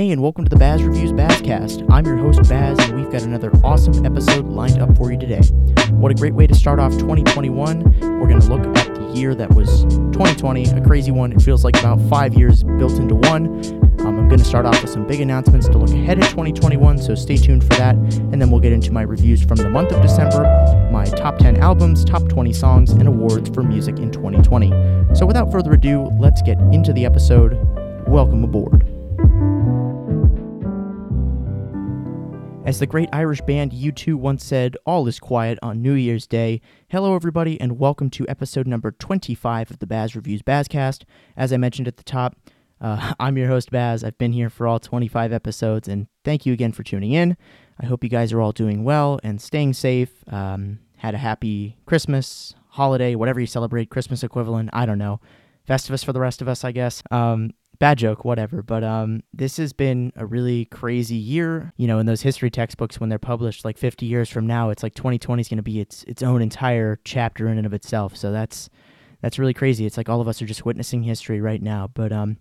Hey, and welcome to the Bazz Reviews Bazzcast. I'm your host, Bazz, and we've got another awesome episode lined up for you today. What a great way to start off 2021. We're going to look at the year that was 2020, a crazy one. It feels like about five years built into one. Um, I'm going to start off with some big announcements to look ahead at 2021, so stay tuned for that. And then we'll get into my reviews from the month of December, my top 10 albums, top 20 songs, and awards for music in 2020. So without further ado, let's get into the episode. Welcome aboard. As the great Irish band U2 once said, all is quiet on New Year's Day. Hello, everybody, and welcome to episode number 25 of the Bazz Reviews Bazzcast. As I mentioned at the top, uh, I'm your host, Bazz. I've been here for all 25 episodes, and thank you again for tuning in. I hope you guys are all doing well and staying safe. Um, had a happy Christmas, holiday, whatever you celebrate, Christmas equivalent. I don't know. Festivus for the rest of us, I guess. Um, bad joke, whatever. But um, this has been a really crazy year. You know, in those history textbooks when they're published, like 50 years from now, it's like 2020 is going to be its its own entire chapter in and of itself. So that's that's really crazy. It's like all of us are just witnessing history right now. But um,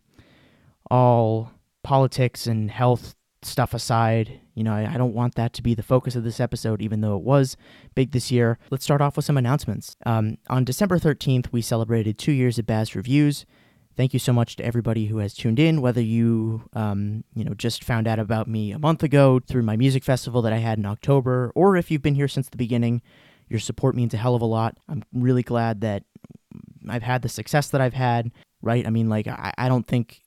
all politics and health stuff aside, you know, I, I, don't want that to be the focus of this episode, even though it was big this year. Let's start off with some announcements. Um, on December 13th, we celebrated two years of Bazz Reviews. Thank you so much to everybody who has tuned in, whether you, um, you know, just found out about me a month ago through my music festival that I had in October, or if you've been here since the beginning. Your support means a hell of a lot. I'm really glad that I've had the success that I've had, right? I mean, like, I, I don't think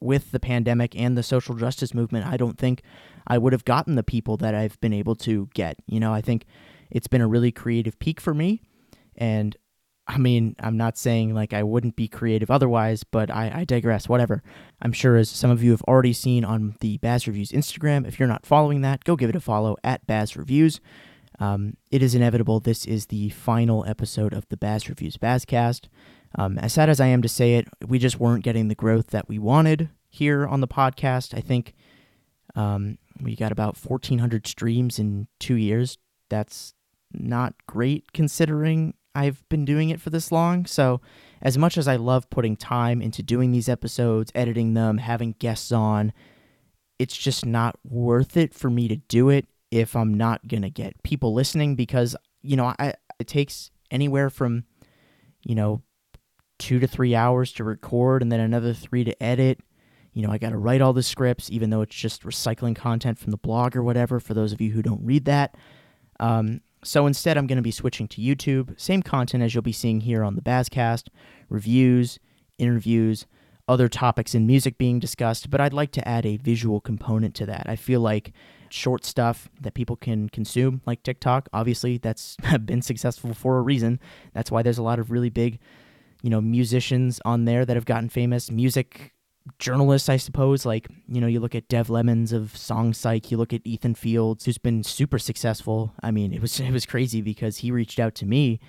with the pandemic and the social justice movement, I don't think I would have gotten the people that I've been able to get. You know, I think it's been a really creative peak for me. And I mean, I'm not saying like I wouldn't be creative otherwise, but I, I, digress. Whatever. I'm sure as some of you have already seen on the Bazz Reviews Instagram, if you're not following that, go give it a follow at Bazz Reviews. Um, it is inevitable. This is the final episode of the Bazz Reviews Bazzcast. Um, as sad as I am to say it, we just weren't getting the growth that we wanted here on the podcast. I think um, we got about 1,400 streams in two years. That's not great considering I've been doing it for this long. So, as much as I love putting time into doing these episodes, editing them, having guests on, it's just not worth it for me to do it if I'm not going to get people listening because, you know, I, it takes anywhere from, you know, two to three hours to record and then another three to edit. You know, I got to write all the scripts, even though it's just recycling content from the blog or whatever, for those of you who don't read that. Um, so instead, I'm going to be switching to YouTube. Same content as you'll be seeing here on the Bazzcast reviews, interviews, other topics in music being discussed, but I'd like to add a visual component to that. I feel like short stuff that people can consume, like TikTok, obviously, that's been successful for a reason. That's why there's a lot of really big, you know, musicians on there that have gotten famous. Music journalists, I suppose. Like, you know, you look at Dev Lemons of Song Psych, you look at Ethan Fields, who's been super successful. I mean, it was it was crazy because he reached out to me.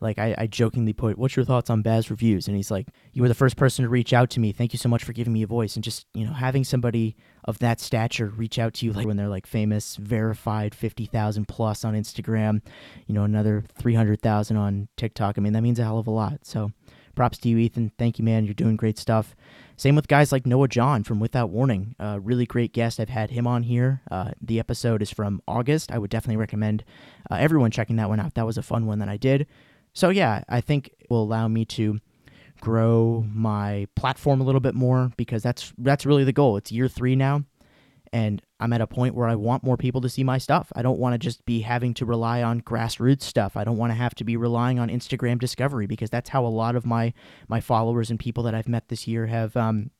Like I, I jokingly put, "What's your thoughts on Bazz reviews?" And he's like, "You were the first person to reach out to me. Thank you so much for giving me a voice." And just you know, having somebody of that stature reach out to you, like when they're like famous, verified, fifty thousand plus on Instagram, you know, another three hundred thousand on TikTok. I mean, that means a hell of a lot. So, props to you, Ethan. Thank you, man. You're doing great stuff. Same with guys like Noah John from Without Warning. Uh, really great guest. I've had him on here. Uh, the episode is from August. I would definitely recommend uh, everyone checking that one out. That was a fun one that I did. So, yeah, I think it will allow me to grow my platform a little bit more because that's that's really the goal. It's year three now and I'm at a point where I want more people to see my stuff. I don't want to just be having to rely on grassroots stuff. I don't want to have to be relying on Instagram discovery because that's how a lot of my my followers and people that I've met this year have um,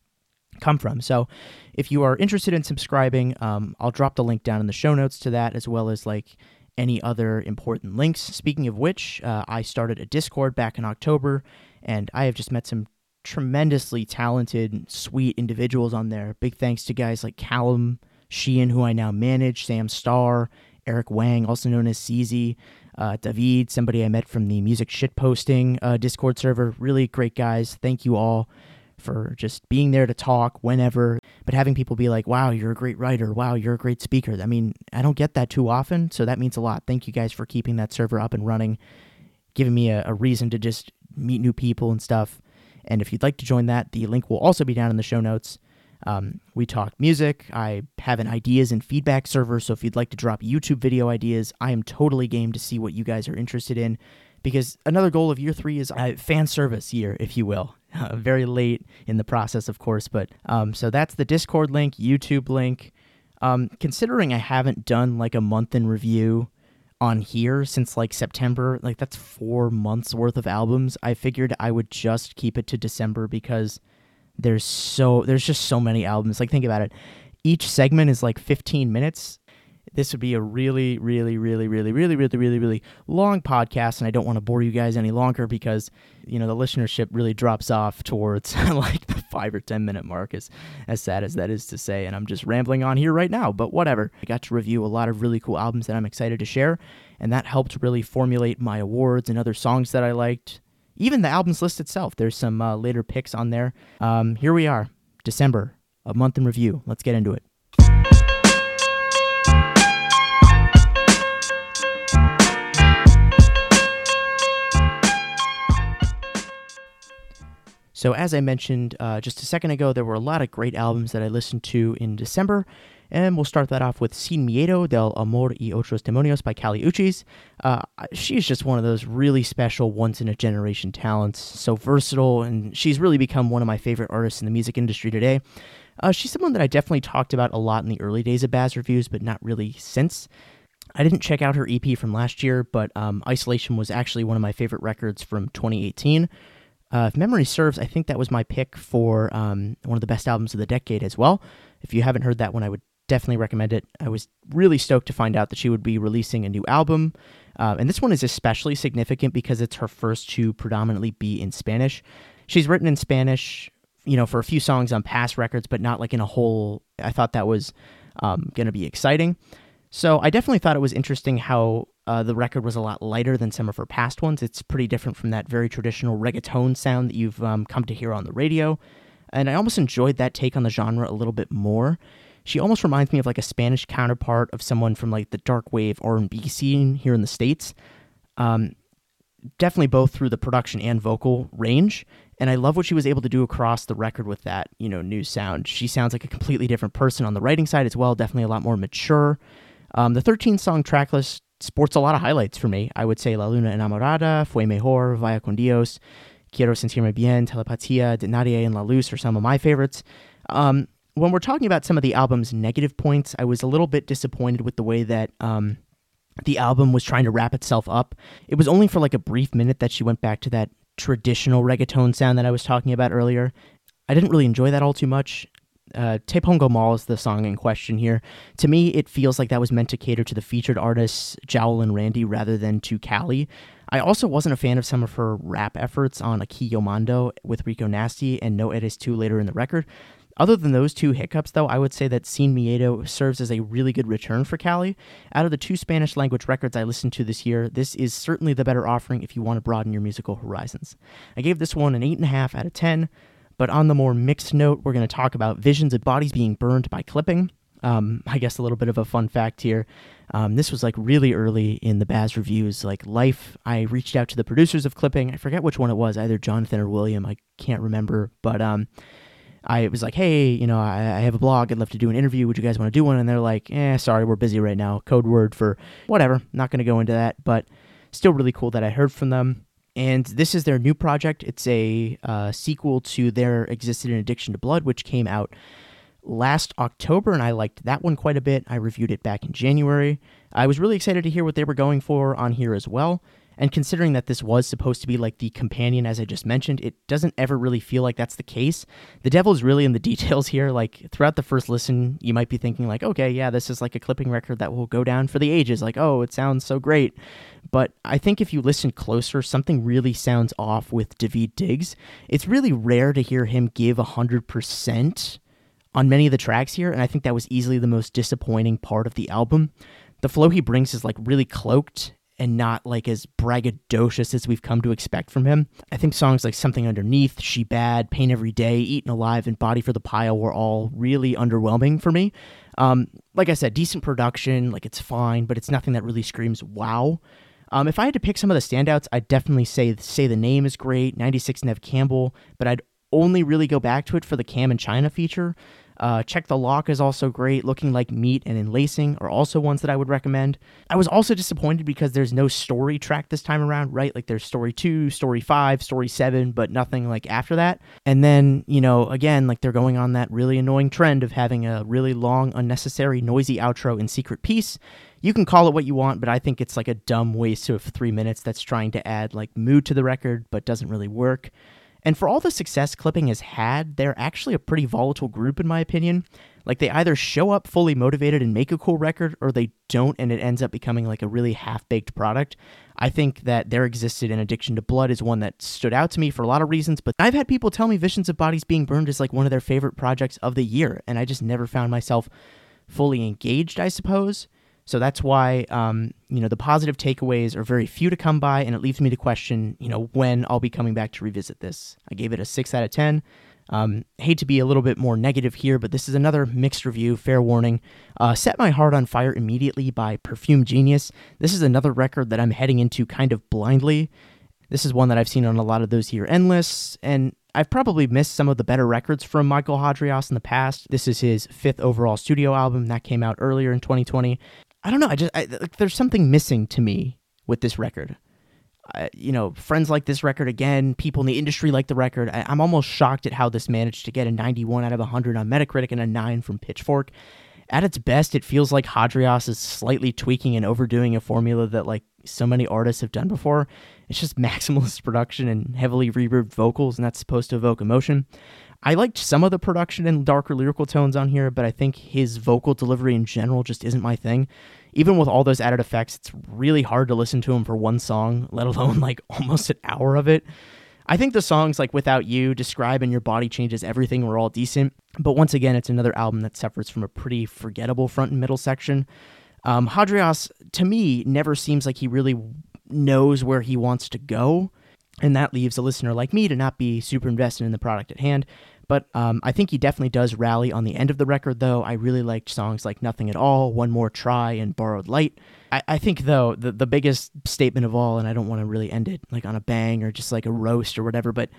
come from. So, if you are interested in subscribing, um, I'll drop the link down in the show notes to that, as well as like any other important links. Speaking of which, uh, I started a Discord back in October, and I have just met some tremendously talented, sweet individuals on there. Big thanks to guys like Callum Sheehan, who I now manage, Sam Starr, Eric Wang, also known as CZ, uh, David, somebody I met from the music shitposting uh, Discord server. Really great guys. Thank you all for just being there to talk whenever, but having people be like, wow, you're a great writer. Wow, you're a great speaker. I mean, I don't get that too often, so that means a lot. Thank you guys for keeping that server up and running, giving me a, a reason to just meet new people and stuff. And if you'd like to join that, the link will also be down in the show notes. Um, we talk music. I have an ideas and feedback server, so if you'd like to drop YouTube video ideas, I am totally game to see what you guys are interested in. Because another goal of year three is uh, fan service year, if you will. Uh, very late in the process, of course, but um, so that's the Discord link, YouTube link. Um, considering I haven't done like a month in review on here since like September, like that's four months worth of albums. I figured I would just keep it to December because there's so there's just so many albums. Like think about it. Each segment is like 15 minutes. This would be a really, really, really, really, really, really, really, really long podcast, and I don't want to bore you guys any longer because you know the listenership really drops off towards like the five or ten minute mark. As as sad as that is to say, and I'm just rambling on here right now. But whatever. I got to review a lot of really cool albums that I'm excited to share, and that helped really formulate my awards and other songs that I liked even the albums list itself. There's some uh, later picks on there. Um, here we are, December, a month in review. Let's get into it. So, as I mentioned uh, just a second ago, there were a lot of great albums that I listened to in December. And we'll start that off with Sin Miedo del Amor y Otros Demonios by Kali Uchis. Uh, she's just one of those really special, once in a generation talents, so versatile, and she's really become one of my favorite artists in the music industry today. Uh, she's someone that I definitely talked about a lot in the early days of Bazz Reviews, but not really since. I didn't check out her EP from last year, but um, Isolation was actually one of my favorite records from 2018. Uh, if memory serves, I think that was my pick for um, one of the best albums of the decade as well. If you haven't heard that one, I would definitely recommend it. I was really stoked to find out that she would be releasing a new album. Uh, and this one is especially significant because it's her first to predominantly be in Spanish. She's written in Spanish, you know, for a few songs on past records, but not like in a whole. I thought that was um, going to be exciting. So I definitely thought it was interesting how uh, the record was a lot lighter than some of her past ones. It's pretty different from that very traditional reggaeton sound that you've um, come to hear on the radio. And I almost enjoyed that take on the genre a little bit more she almost reminds me of like a Spanish counterpart of someone from like the dark wave R&B scene here in the states. Um, definitely both through the production and vocal range. And I love what she was able to do across the record with that, you know, new sound. She sounds like a completely different person on the writing side as well. Definitely a lot more mature. Um, the 13 song tracklist sports a lot of highlights for me. I would say La Luna Enamorada, Fue Mejor, Vaya con Dios, Quiero Sentirme Bien, Telepatía, De Nadie and La Luz are some of my favorites. Um, when we're talking about some of the album's negative points, I was a little bit disappointed with the way that um, the album was trying to wrap itself up. It was only for like a brief minute that she went back to that traditional reggaeton sound that I was talking about earlier. I didn't really enjoy that all too much. Uh, Te Pongo Mal is the song in question here. To me, it feels like that was meant to cater to the featured artists, Jowell and Randy, rather than to Kali. I also wasn't a fan of some of her rap efforts on Aquí Yo Mando with Rico Nasty and No Eres Tu later in the record. Other than those two hiccups, though, I would say that Sin Miedo serves as a really good return for Kali. Out of the two Spanish language records I listened to this year, this is certainly the better offering if you want to broaden your musical horizons. I gave this one an 8.5 out of 10, but on the more mixed note, we're going to talk about visions of bodies being burned by clipping. Um, I guess a little bit of a fun fact here. Um, this was like really early in the Bazz reviews. Like Life, I reached out to the producers of Clipping. I forget which one it was, either Jonathan or William. I can't remember, but um, I was like, hey, you know, I, I, have a blog. I'd love to do an interview. Would you guys want to do one? And they're like, eh, sorry, we're busy right now. Code word for whatever. Not going to go into that, but still really cool that I heard from them. And this is their new project. It's a uh, sequel to their Existed Addiction to Blood, which came out last October, and I liked that one quite a bit. I reviewed it back in January. I was really excited to hear what they were going for on here as well. And considering that this was supposed to be like the companion, as I just mentioned, it doesn't ever really feel like that's the case. The devil is really in the details here. Like throughout the first listen, you might be thinking, like, okay, yeah, this is like a clipping record that will go down for the ages. Like, oh, it sounds so great. But I think if you listen closer, something really sounds off with Daveed Diggs. It's really rare to hear him give 100% on many of the tracks here, and I think that was easily the most disappointing part of the album. The flow he brings is like really cloaked and not like as braggadocious as we've come to expect from him. I think songs like Something Underneath, She Bad, Pain Every Day, Eaten Alive, and Body for the Pile were all really underwhelming for me. Um, like I said, decent production, like it's fine, but it's nothing that really screams wow. Um, if I had to pick some of the standouts, I'd definitely say say the name is great, 96 Neve Campbell, but I'd only really go back to it for the Cam and China feature. Uh, Check the Lock is also great. Looking Like Meat and Enlacing are also ones that I would recommend. I was also disappointed because there's no story track this time around, right? Like there's story two, story five, story seven, but nothing like after that. And then, you know, again, like they're going on that really annoying trend of having a really long, unnecessary, noisy outro in Secret Piece. You can call it what you want, but I think it's like a dumb waste of three minutes that's trying to add like mood to the record, but doesn't really work. And for all the success Clipping has had, they're actually a pretty volatile group, in my opinion. Like, they either show up fully motivated and make a cool record, or they don't, and it ends up becoming like a really half baked product. I think that there existed an Addiction to Blood is one that stood out to me for a lot of reasons, but I've had people tell me Visions of Bodies Being Burned is like one of their favorite projects of the year, and I just never found myself fully engaged, I suppose. So that's why, um, you know, the positive takeaways are very few to come by, and it leaves me to question, you know, when I'll be coming back to revisit this. I gave it a 6 out of 10. Um, hate to be a little bit more negative here, but this is another mixed review, fair warning. Uh, Set My Heart on Fire Immediately by Perfume Genius. This is another record that I'm heading into kind of blindly. This is one that I've seen on a lot of those year end lists, and I've probably missed some of the better records from Michael Hadreas in the past. This is his fifth overall studio album that came out earlier in 2020. I don't know. I just I, like, there's something missing to me with this record. you know, friends like this record again. People in the industry like the record. I, am almost shocked at how this managed to get a 91 out of 100 on Metacritic and a nine from Pitchfork. At its best, it feels like Hadreas is slightly tweaking and overdoing a formula that like so many artists have done before. It's just maximalist production and heavily reverbed vocals, and that's supposed to evoke emotion. I liked some of the production and darker lyrical tones on here, but I think his vocal delivery in general just isn't my thing. Even with all those added effects, it's really hard to listen to him for one song, let alone like almost an hour of it. I think the songs like Without You, Describe, and Your Body Changes Everything were all decent, but once again, it's another album that suffers from a pretty forgettable front and middle section. Um, Hadreas, to me, never seems like he really knows where he wants to go, and that leaves a listener like me to not be super invested in the product at hand. But um, I think he definitely does rally on the end of the record, though. I really liked songs like Nothing at All, One More Try, and Borrowed Light. I, I think, though, the, the biggest statement of all, and I don't want to really end it like on a bang or just like a roast or whatever, but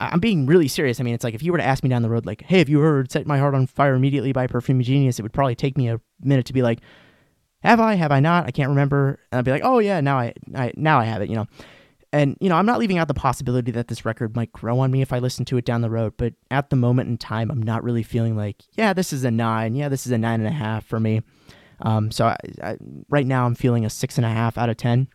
I'm being really serious. I mean, it's like if you were to ask me down the road, like, hey, have you heard Set My Heart on Fire Immediately by Perfume Genius? It would probably take me a minute to be like, have I? Have I not? I can't remember. And I'd be like, oh, yeah, now I, I now I have it, you know. And, you know, I'm not leaving out the possibility that this record might grow on me if I listen to it down the road, but at the moment in time, I'm not really feeling like, yeah, this is a nine. Yeah, this is a nine and a half for me. Um, so I, I, right now, I'm feeling a six and a half out of 10.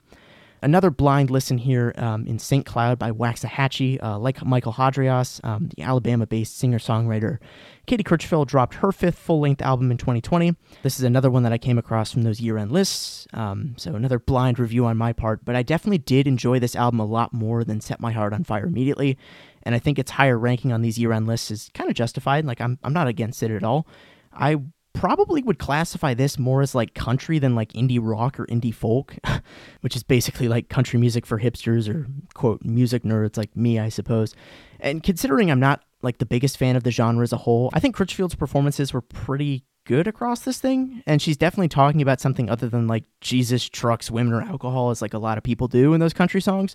Another blind listen here um, in St. Cloud by Waxahatchee. Uh, like Michael Hadreas, um, the Alabama based singer songwriter Katie Crutchfield dropped her fifth full length album in 2020. This is another one that I came across from those year end lists. Um, so another blind review on my part, but I definitely did enjoy this album a lot more than Set My Heart on Fire immediately. And I think its higher ranking on these year end lists is kind of justified. Like, I'm, I'm not against it at all. I probably would classify this more as like country than like indie rock or indie folk, which is basically like country music for hipsters or quote music nerds like me, I suppose. And considering I'm not like the biggest fan of the genre as a whole, I think Crutchfield's performances were pretty good across this thing and she's definitely talking about something other than like jesus trucks women or alcohol as like a lot of people do in those country songs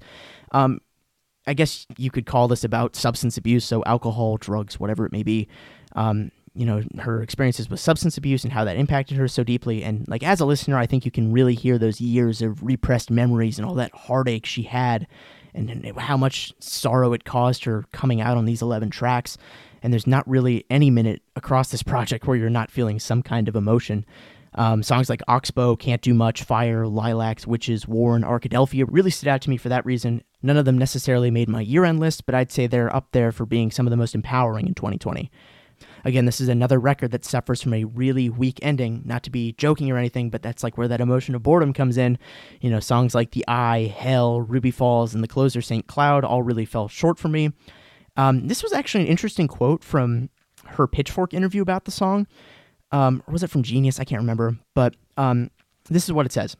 um i guess you could call this about substance abuse so alcohol drugs whatever it may be um you know her experiences with substance abuse and how that impacted her so deeply and like as a listener i think you can really hear those years of repressed memories and all that heartache she had and, and how much sorrow it caused her coming out on these 11 tracks and there's not really any minute across this project where you're not feeling some kind of emotion um, songs like Oxbow, Can't Do Much, Fire, Lilacs, Witches, War, and Arkadelphia really stood out to me for that reason. None of them necessarily made my year end list, but I'd say they're up there for being some of the most empowering in 2020. Again, this is another record that suffers from a really weak ending. Not to be joking or anything, but that's like where that emotion of boredom comes in. You know, songs like The Eye, Hell, Ruby Falls, and the closer St. Cloud all really fell short for me. Um, this was actually an interesting quote from her Pitchfork interview about the song. Um, or was it from Genius? I can't remember. But um, this is what it says.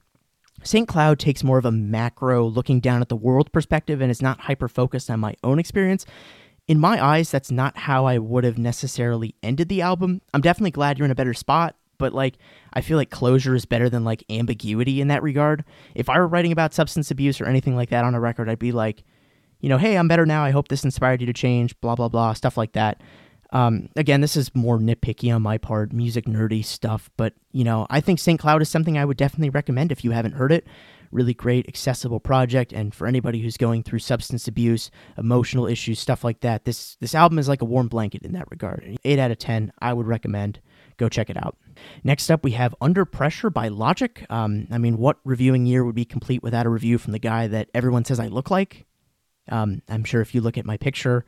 St. Cloud takes more of a macro looking down at the world perspective and is not hyper focused on my own experience in my eyes, that's not how I would have necessarily ended the album. I'm definitely glad you're in a better spot, but like I feel like closure is better than like ambiguity in that regard. If I were writing about substance abuse or anything like that on a record, I'd be like, you know, hey, I'm better now. I hope this inspired you to change, blah, blah, blah, stuff like that. Um, again, this is more nitpicky on my part, music nerdy stuff, but you know, I think St. Cloud is something I would definitely recommend if you haven't heard it. Really great, accessible project, and for anybody who's going through substance abuse, emotional issues, stuff like that, this this album is like a warm blanket in that regard. Eight out of ten, I would recommend. Go check it out. Next up, we have Under Pressure by Logic. Um, I mean, what reviewing year would be complete without a review from the guy that everyone says I look like? Um, I'm sure if you look at my picture,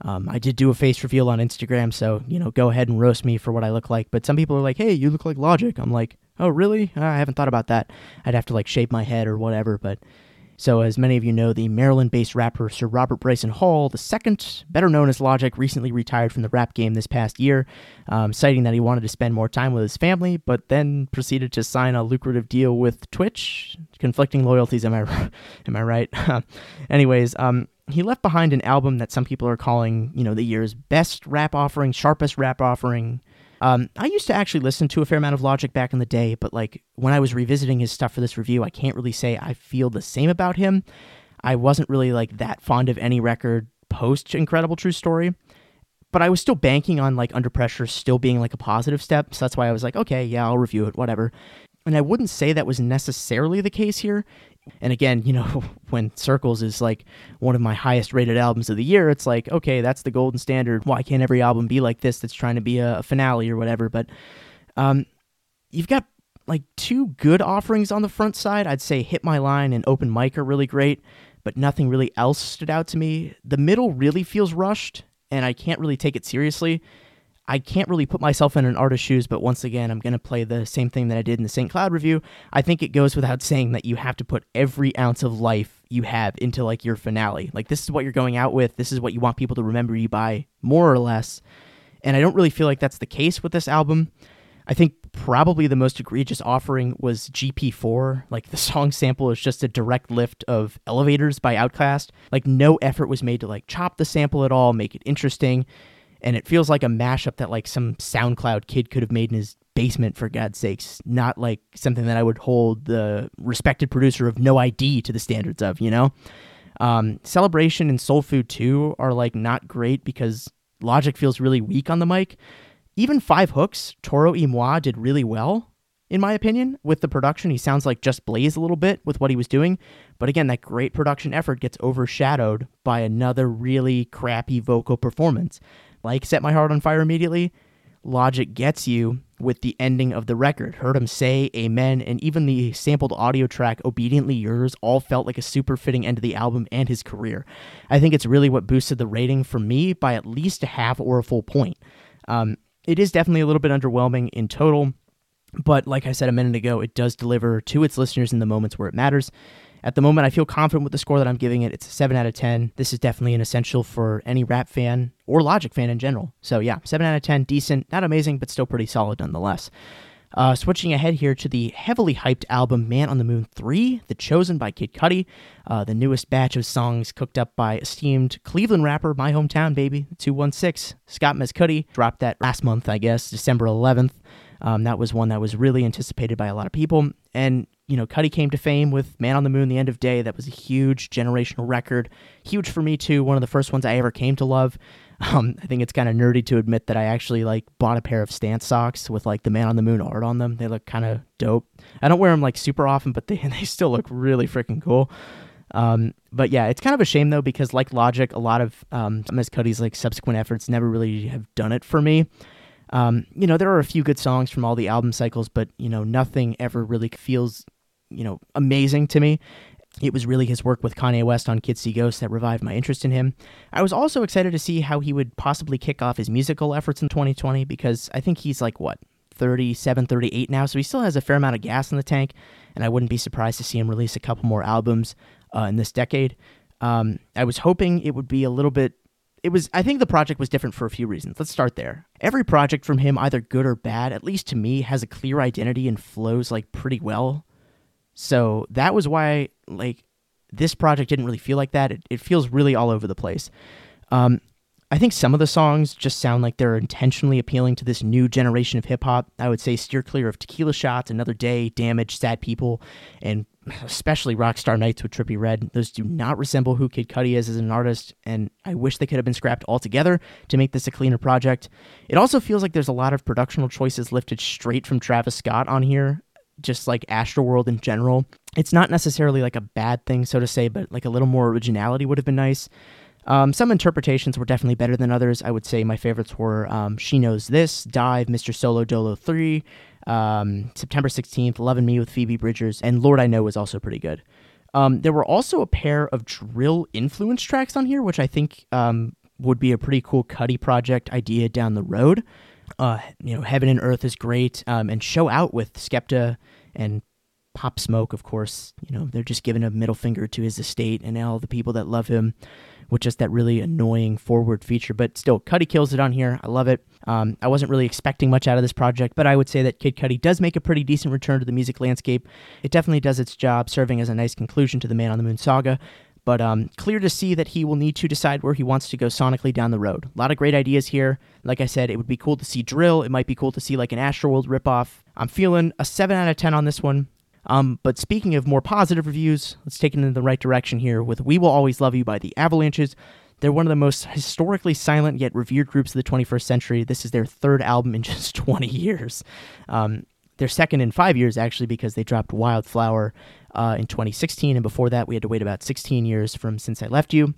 um, I did do a face reveal on Instagram, so you know, go ahead and roast me for what I look like. But some people are like, "Hey, you look like Logic." I'm like, "Oh, really? I haven't thought about that. I'd have to like shape my head or whatever." But so, as many of you know, the Maryland-based rapper Sir Robert Bryson Hall II, better known as Logic, recently retired from the rap game this past year, um, citing that he wanted to spend more time with his family, but then proceeded to sign a lucrative deal with Twitch. Conflicting loyalties, am I? am I right? Anyways, um, he left behind an album that some people are calling, you know, the year's best rap offering, sharpest rap offering. Um, I used to actually listen to a fair amount of Logic back in the day, but like when I was revisiting his stuff for this review, I can't really say I feel the same about him. I wasn't really like that fond of any record post Incredible True Story, but I was still banking on like Under Pressure still being like a positive step. So that's why I was like, okay, yeah, I'll review it, whatever. And I wouldn't say that was necessarily the case here. And again, you know, when Circles is like one of my highest rated albums of the year, it's like, okay, that's the golden standard. Why can't every album be like this that's trying to be a, finale or whatever? But um, you've got like two good offerings on the front side. I'd say Hit My Line and Open Mic are really great, but nothing really else stood out to me. The middle really feels rushed, and I can't really take it seriously. I can't really put myself in an artist's shoes, but once again, I'm going to play the same thing that I did in the St. Cloud review. I think it goes without saying that you have to put every ounce of life you have into like your finale. Like this is what you're going out with. This is what you want people to remember you by, more or less. And I don't really feel like that's the case with this album. I think probably the most egregious offering was GP4. Like the song sample is just a direct lift of Elevators by Outkast. Like no effort was made to like chop the sample at all, make it interesting and it feels like a mashup that like some SoundCloud kid could have made in his basement for God's sakes, not like something that I would hold the respected producer of No ID to the standards of, you know. Um, Celebration and Soul Food 2 are like not great because Logic feels really weak on the mic. Even Five Hooks, Toro y Moi did really well, in my opinion, with the production. He sounds like Just Blaze a little bit with what he was doing. But again, that great production effort gets overshadowed by another really crappy vocal performance like Set My Heart on Fire immediately, Logic gets you with the ending of the record. Heard him say amen, and even the sampled audio track, Obediently Yours, all felt like a super fitting end to the album and his career. I think it's really what boosted the rating for me by at least a half or a full point. Um, it is definitely a little bit underwhelming in total, but like I said a minute ago, it does deliver to its listeners in the moments where it matters. At the moment, I feel confident with the score that I'm giving it. It's a 7 out of 10. This is definitely an essential for any rap fan or Logic fan in general. So, yeah, 7 out of 10. Decent. Not amazing, but still pretty solid nonetheless. Uh, switching ahead here to the heavily hyped album Man on the Moon 3, The Chosen by Kid Cudi, uh, the newest batch of songs cooked up by esteemed Cleveland rapper, my hometown baby, 216, Scott Mescudi. Dropped that last month, I guess, December 11th. Um, that was one that was really anticipated by a lot of people. And you know, Cudi came to fame with Man on the Moon, The End of Day. That was a huge generational record. Huge for me, too. One of the first ones I ever came to love. Um, I think it's kind of nerdy to admit that I actually like bought a pair of stance socks with like the Man on the Moon art on them. They look kind of dope. I don't wear them like super often, but they, they still look really freaking cool. Um, but yeah, it's kind of a shame though because like Logic, a lot of um, Mescudi's like subsequent efforts never really have done it for me. Um, you know, there are a few good songs from all the album cycles, but you know, nothing ever really feels you know, amazing to me. It was really his work with Kanye West on Kids See Ghosts that revived my interest in him. I was also excited to see how he would possibly kick off his musical efforts in 2020 because I think he's like, what, 37, 38 now, so he still has a fair amount of gas in the tank, and I wouldn't be surprised to see him release a couple more albums uh, in this decade. Um, I was hoping it would be a little bit. It was. I think the project was different for a few reasons. Let's start there. Every project from him, either good or bad, at least to me, has a clear identity and flows like pretty well. So that was why like this project didn't really feel like that. It, it feels really all over the place. Um, I think some of the songs just sound like they're intentionally appealing to this new generation of hip hop. I would say Steer Clear of Tequila Shots, Another Day, Damage, Sad People, and especially Rockstar Nights with Trippie Redd. Those do not resemble who Kid Cudi is as an artist, and I wish they could have been scrapped altogether to make this a cleaner project. It also feels like there's a lot of productional choices lifted straight from Travis Scott on here, just like Astroworld in general. It's not necessarily like a bad thing, so to say, but like a little more originality would have been nice. Um, some interpretations were definitely better than others. I would say my favorites were um, She Knows This, Dive, Mr. Solo Dolo 3, um, September 16th, Loving Me with Phoebe Bridgers, and Lord I Know was also pretty good. Um, there were also a pair of drill influence tracks on here, which I think um, would be a pretty cool Cudi project idea down the road. Uh, you know, Heaven and Earth is great, um, and Show Out with Skepta and Pop Smoke, of course. You know, they're just giving a middle finger to his estate and all the people that love him with just that really annoying forward feature. But still, Cudi kills it on here. I love it. Um, I wasn't really expecting much out of this project, but I would say that Kid Cudi does make a pretty decent return to the music landscape. It definitely does its job, serving as a nice conclusion to the Man on the Moon saga. But um, clear to see that he will need to decide where he wants to go sonically down the road. A lot of great ideas here. Like I said, it would be cool to see drill. It might be cool to see like an Astroworld ripoff. I'm feeling a 7 out of 10 on this one. Um, but speaking of more positive reviews, let's take it in the right direction here with We Will Always Love You by the Avalanches. They're one of the most historically silent yet revered groups of the 21st century. This is their third album in just 20 years. Um, their second in five years, actually, because they dropped Wildflower uh, in 2016, and before that, we had to wait about 16 years from Since I Left You.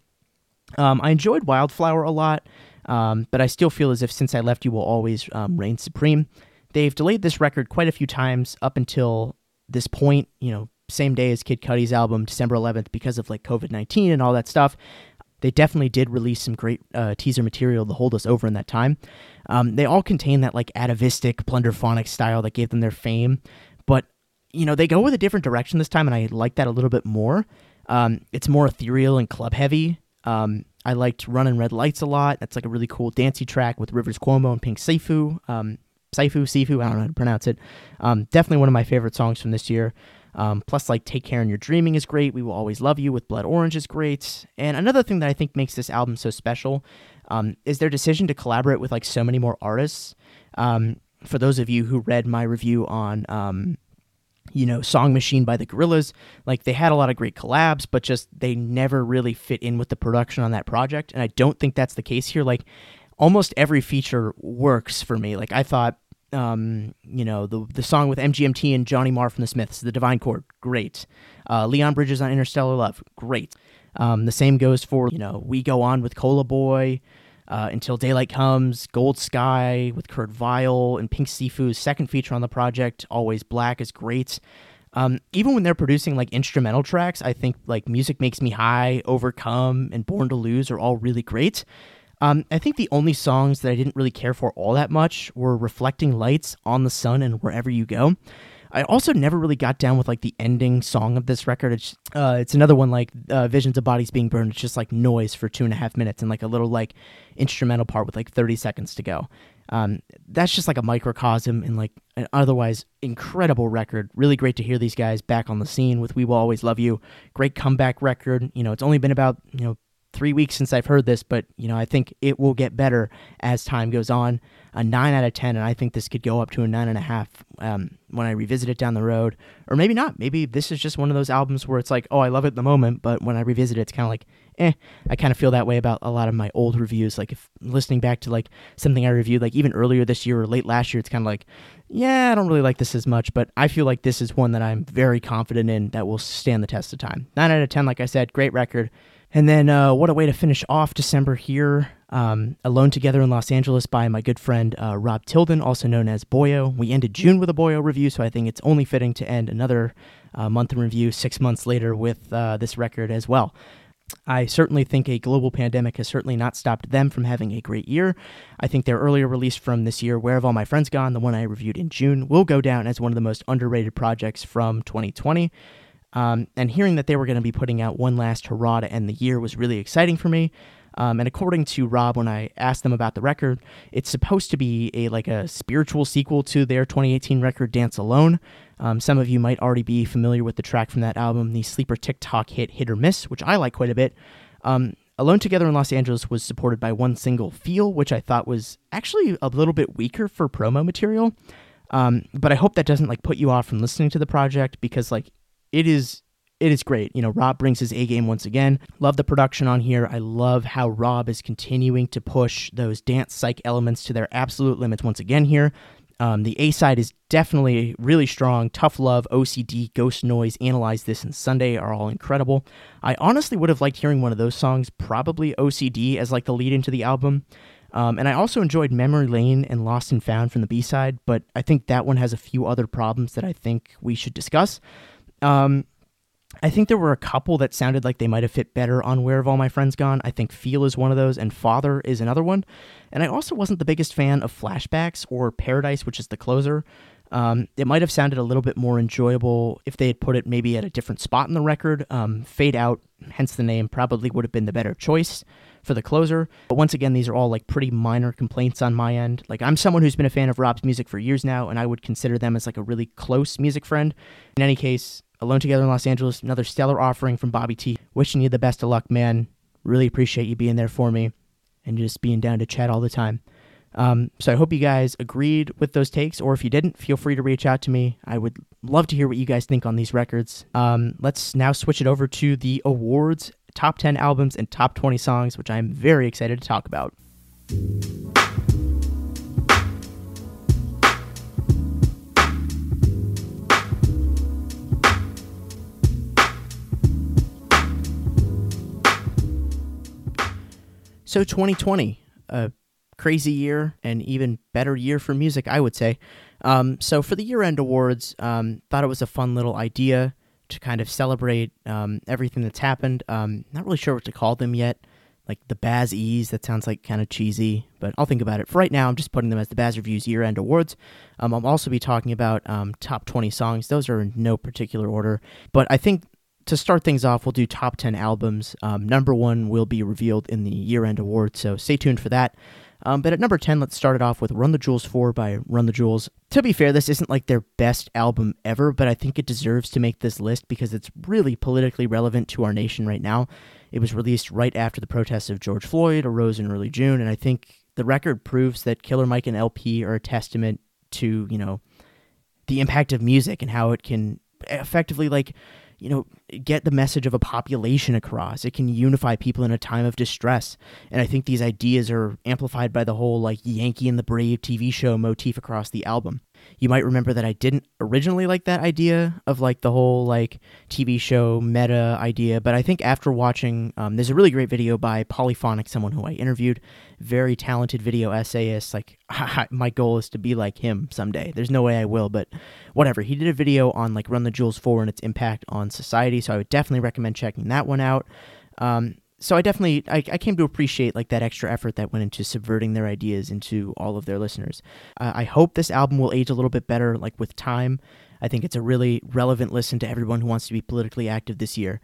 Um, I enjoyed Wildflower a lot, um, but I still feel as if Since I Left You will always um, reign supreme. They've delayed this record quite a few times up until this point, you know, same day as Kid Cudi's album, December 11th, because of like COVID 19 and all that stuff. They definitely did release some great uh, teaser material to hold us over in that time. Um, they all contain that like atavistic, plunderphonic style that gave them their fame, but you know they go with a different direction this time, and I like that a little bit more. Um, it's more ethereal and club heavy. Um, I liked Running Red Lights a lot. That's like a really cool dancey track with Rivers Cuomo and Pink Siifu. Um, Saifu, Sifu, I don't know how to pronounce it. Um, definitely one of my favorite songs from this year. Um, plus, like Take Care in Your Dreaming is great. We Will Always Love You with Blood Orange is great. And another thing that I think makes this album so special um, is their decision to collaborate with like so many more artists. Um, for those of you who read my review on, um, you know, Song Machine by the Gorillaz. like they had a lot of great collabs, but just they never really fit in with the production on that project. And I don't think that's the case here. Like almost every feature works for me. Like I thought um, you know, the the song with MGMT and Johnny Marr from the Smiths, The Divine Chord, great. Uh, Leon Bridges on Interstellar Love, great. Um, the same goes for, you know, We Go On with Cola Boyy, uh, Until Daylight Comes, Gold Sky with Kurt Vile, and Pink Siifu's second feature on the project, Always Black, is great. Um, even when they're producing like instrumental tracks, I think like Music Makes Me High, Overcome, and Born to Lose are all really great. Um, I think the only songs that I didn't really care for all that much were Reflecting Lights, On the Sun, and Wherever You Go. I also never really got down with like the ending song of this record. It's uh, it's another one like uh, Visions of Bodies Being Burned. It's just like noise for two and a half minutes and like a little like instrumental part with like 30 seconds to go. Um, that's just like a microcosm in like an otherwise incredible record. Really great to hear these guys back on the scene with We Will Always Love You. Great comeback record. You know, it's only been about you know three weeks since I've heard this, but you know I think it will get better as time goes on. A nine out of ten, and I think this could go up to a nine and a half um, when I revisit it down the road, or maybe not. Maybe this is just one of those albums where it's like, oh, I love it in the moment, but when I revisit it, it's kind of like, eh. I kind of feel that way about a lot of my old reviews. Like if listening back to like something I reviewed like even earlier this year or late last year, it's kind of like, yeah, I don't really like this as much, but I feel like this is one that I'm very confident in that will stand the test of time. Nine out of ten, like I said, great record. And then, uh, what a way to finish off December here. Um, Alone Together in Los Angeles by my good friend uh, Rob Tilden, also known as Boyo. We ended June with a Boyo review, so I think it's only fitting to end another uh, month in review six months later with uh, this record as well. I certainly think a global pandemic has certainly not stopped them from having a great year. I think their earlier release from this year, Where Have All My Friends Gone, the one I reviewed in June, will go down as one of the most underrated projects from 2020. Um, and hearing that they were going to be putting out one last hurrah to end the year was really exciting for me. Um, and according to Rob, when I asked them about the record, it's supposed to be a like a spiritual sequel to their 2018 record "Dance Alone." Um, some of you might already be familiar with the track from that album, the sleeper TikTok hit "Hit or Miss," which I like quite a bit. Um, Alone Together in Los Angeles was supported by one single, "Feel," which I thought was actually a little bit weaker for promo material. Um, but I hope that doesn't like put you off from listening to the project because like it is it is great. You know, Rob brings his A game once again. Love the production on here. I love how Rob is continuing to push those dance psych elements to their absolute limits once again here. Um, the A side is definitely really strong. Tough Love, OCD, Ghost Noise, Analyze This, and Sunday are all incredible. I honestly would have liked hearing one of those songs, probably OCD, as like the lead into the album. Um, and I also enjoyed Memory Lane and Lost and Found from the B side, but I think that one has a few other problems that I think we should discuss. Um, I think there were a couple that sounded like they might have fit better on Where Have All My Friends Gone. I think Feel is one of those, and Father is another one. And I also wasn't the biggest fan of Flashbacks or Paradise, which is the closer. Um, it might have sounded a little bit more enjoyable if they had put it maybe at a different spot in the record. Um, Fade Out, hence the name, probably would have been the better choice for the closer. But once again, these are all like pretty minor complaints on my end. Like I'm someone who's been a fan of Rob's music for years now, and I would consider them as like a really close music friend. In any case, Alone Together in Los Angeles, another stellar offering from Bobby T. Wishing you the best of luck, man. Really appreciate you being there for me and just being down to chat all the time. Um, so I hope you guys agreed with those takes, or if you didn't, feel free to reach out to me. I would love to hear what you guys think on these records. Um, let's now switch it over to the awards, top 10 albums, and top 20 songs, which I'm very excited to talk about. So 2020, a crazy year and even better year for music, I would say. Um, so for the year-end awards, um, thought it was a fun little idea to kind of celebrate um, everything that's happened. Um, not really sure what to call them yet. Like the Bazz E's, that sounds like kind of cheesy, but I'll think about it. For right now, I'm just putting them as the Bazz Reviews year-end awards. Um, I'll also be talking about um, top 20 songs. Those are in no particular order, but I think to start things off, we'll do top 10 albums. Um, number one will be revealed in the year end award, so stay tuned for that. Um, but at number 10, let's start it off with Run the Jewels 4 by Run the Jewels. To be fair, this isn't like their best album ever, but I think it deserves to make this list because it's really politically relevant to our nation right now. It was released right after the protests of George Floyd arose in early June, and I think the record proves that Killer Mike and El-P are a testament to, you know, the impact of music and how it can effectively, like, you know, get the message of a population across. It can unify people in a time of distress. And I think these ideas are amplified by the whole like Yankee and the Brave TV show motif across the album. You might remember that I didn't originally like that idea of like the whole like TV show meta idea, but I think after watching, um, there's a really great video by Polyphonic, someone who I interviewed, very talented video essayist. Like my goal is to be like him someday. There's no way I will, but whatever. He did a video on like Run the Jewels 4 and its impact on society, so I would definitely recommend checking that one out. Um, so I definitely I, I, came to appreciate like that extra effort that went into subverting their ideas into all of their listeners. Uh, I hope this album will age a little bit better like with time. I think it's a really relevant listen to everyone who wants to be politically active this year.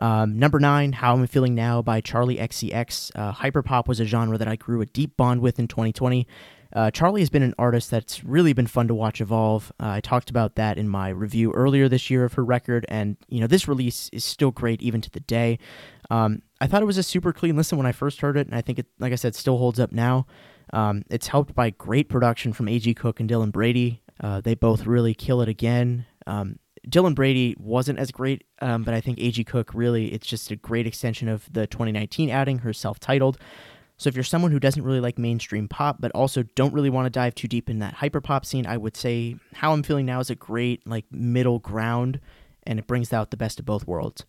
Um, number nine, How Am I'm Feeling Now by Charli XCX. Uh, hyperpop was a genre that I grew a deep bond with in 2020. Uh, Charli has been an artist that's really been fun to watch evolve. Uh, I talked about that in my review earlier this year of her record, and you know this release is still great even to the day. Um, I thought it was a super clean listen when I first heard it, and I think it, like I said, still holds up now. Um, it's helped by great production from A.G. Cook and Dylan Brady. Uh, they both really kill it again. Um, Dylan Brady wasn't as great, um, but I think A.G. Cook really, it's just a great extension of the 2019 outing, her self titled. So if you're someone who doesn't really like mainstream pop, but also don't really want to dive too deep in that hyperpop scene, I would say How I'm Feeling Now is a great like middle ground, and it brings out the best of both worlds.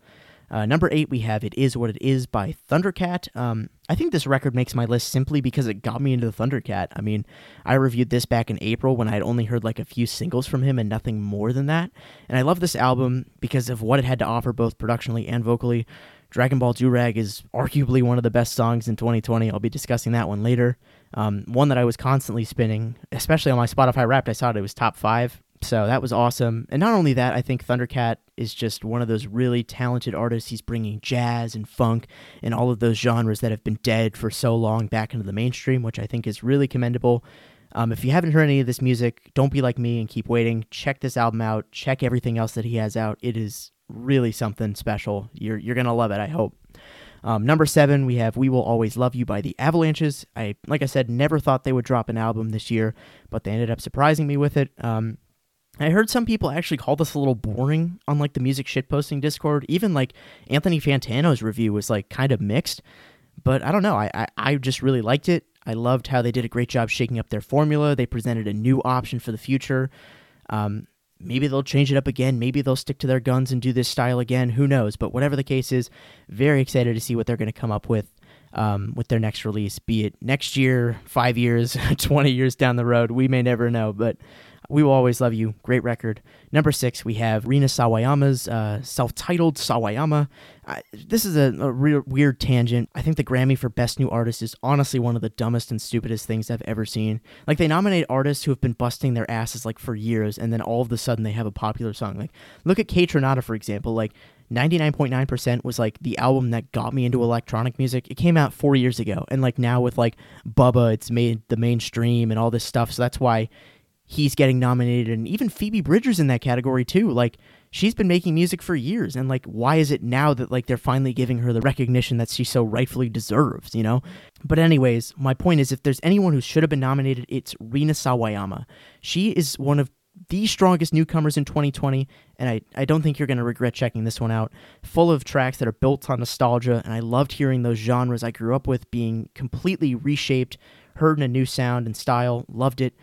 Uh, number eight, we have It Is What It Is by Thundercat. Um, I think this record makes my list simply because it got me into the Thundercat. I mean, I reviewed this back in April when I had only heard like a few singles from him and nothing more than that. And I love this album because of what it had to offer both productionally and vocally. Dragon Ball Durag is arguably one of the best songs in 2020. I'll be discussing that one later. Um, one that I was constantly spinning, especially on my Spotify Wrapped. I saw it; it was top five, so that was awesome. And not only that, I think Thundercat is just one of those really talented artists. He's bringing jazz and funk and all of those genres that have been dead for so long back into the mainstream, which I think is really commendable. Um, if you haven't heard any of this music, don't be like me and keep waiting. Check this album out. Check everything else that he has out. It is really something special. You're you're gonna love it. I hope. Um, number seven, we have "We Will Always Love You" by the Avalanches. I, like I said, never thought they would drop an album this year, but they ended up surprising me with it. Um, I heard some people actually call this a little boring on like the music shitposting Discord. Even like Anthony Fantano's review was like kind of mixed, but I don't know. I, I, I just really liked it. I loved how they did a great job shaking up their formula. They presented a new option for the future. Um, maybe they'll change it up again. Maybe they'll stick to their guns and do this style again. Who knows? But whatever the case is, very excited to see what they're going to come up with um, with their next release, be it next year, five years, 20 years down the road. We may never know, but we Will Always Love You, great record. Number six, we have Rina Sawayama's uh, self titled Sawayama. This is a, a real weird tangent. I think the Grammy for Best New Artist is honestly one of the dumbest and stupidest things I've ever seen. Like, they nominate artists who have been busting their asses like for years, and then all of a sudden they have a popular song. Like, look at Kaytranada, for example. Like, 99.9% was like the album that got me into electronic music. It came out four years ago. And like now with like Bubba, it's made the mainstream and all this stuff. So that's why he's getting nominated and even Phoebe Bridgers in that category too. Like she's been making music for years and like why is it now that like they're finally giving her the recognition that she so rightfully deserves, you know? But anyways, my point is if there's anyone who should have been nominated, it's Rina Sawayama. She is one of the strongest newcomers in 2020, and I, I don't think you're going to regret checking this one out. Full of tracks that are built on nostalgia, and I loved hearing those genres I grew up with being completely reshaped, heard in a new sound and style. Loved it.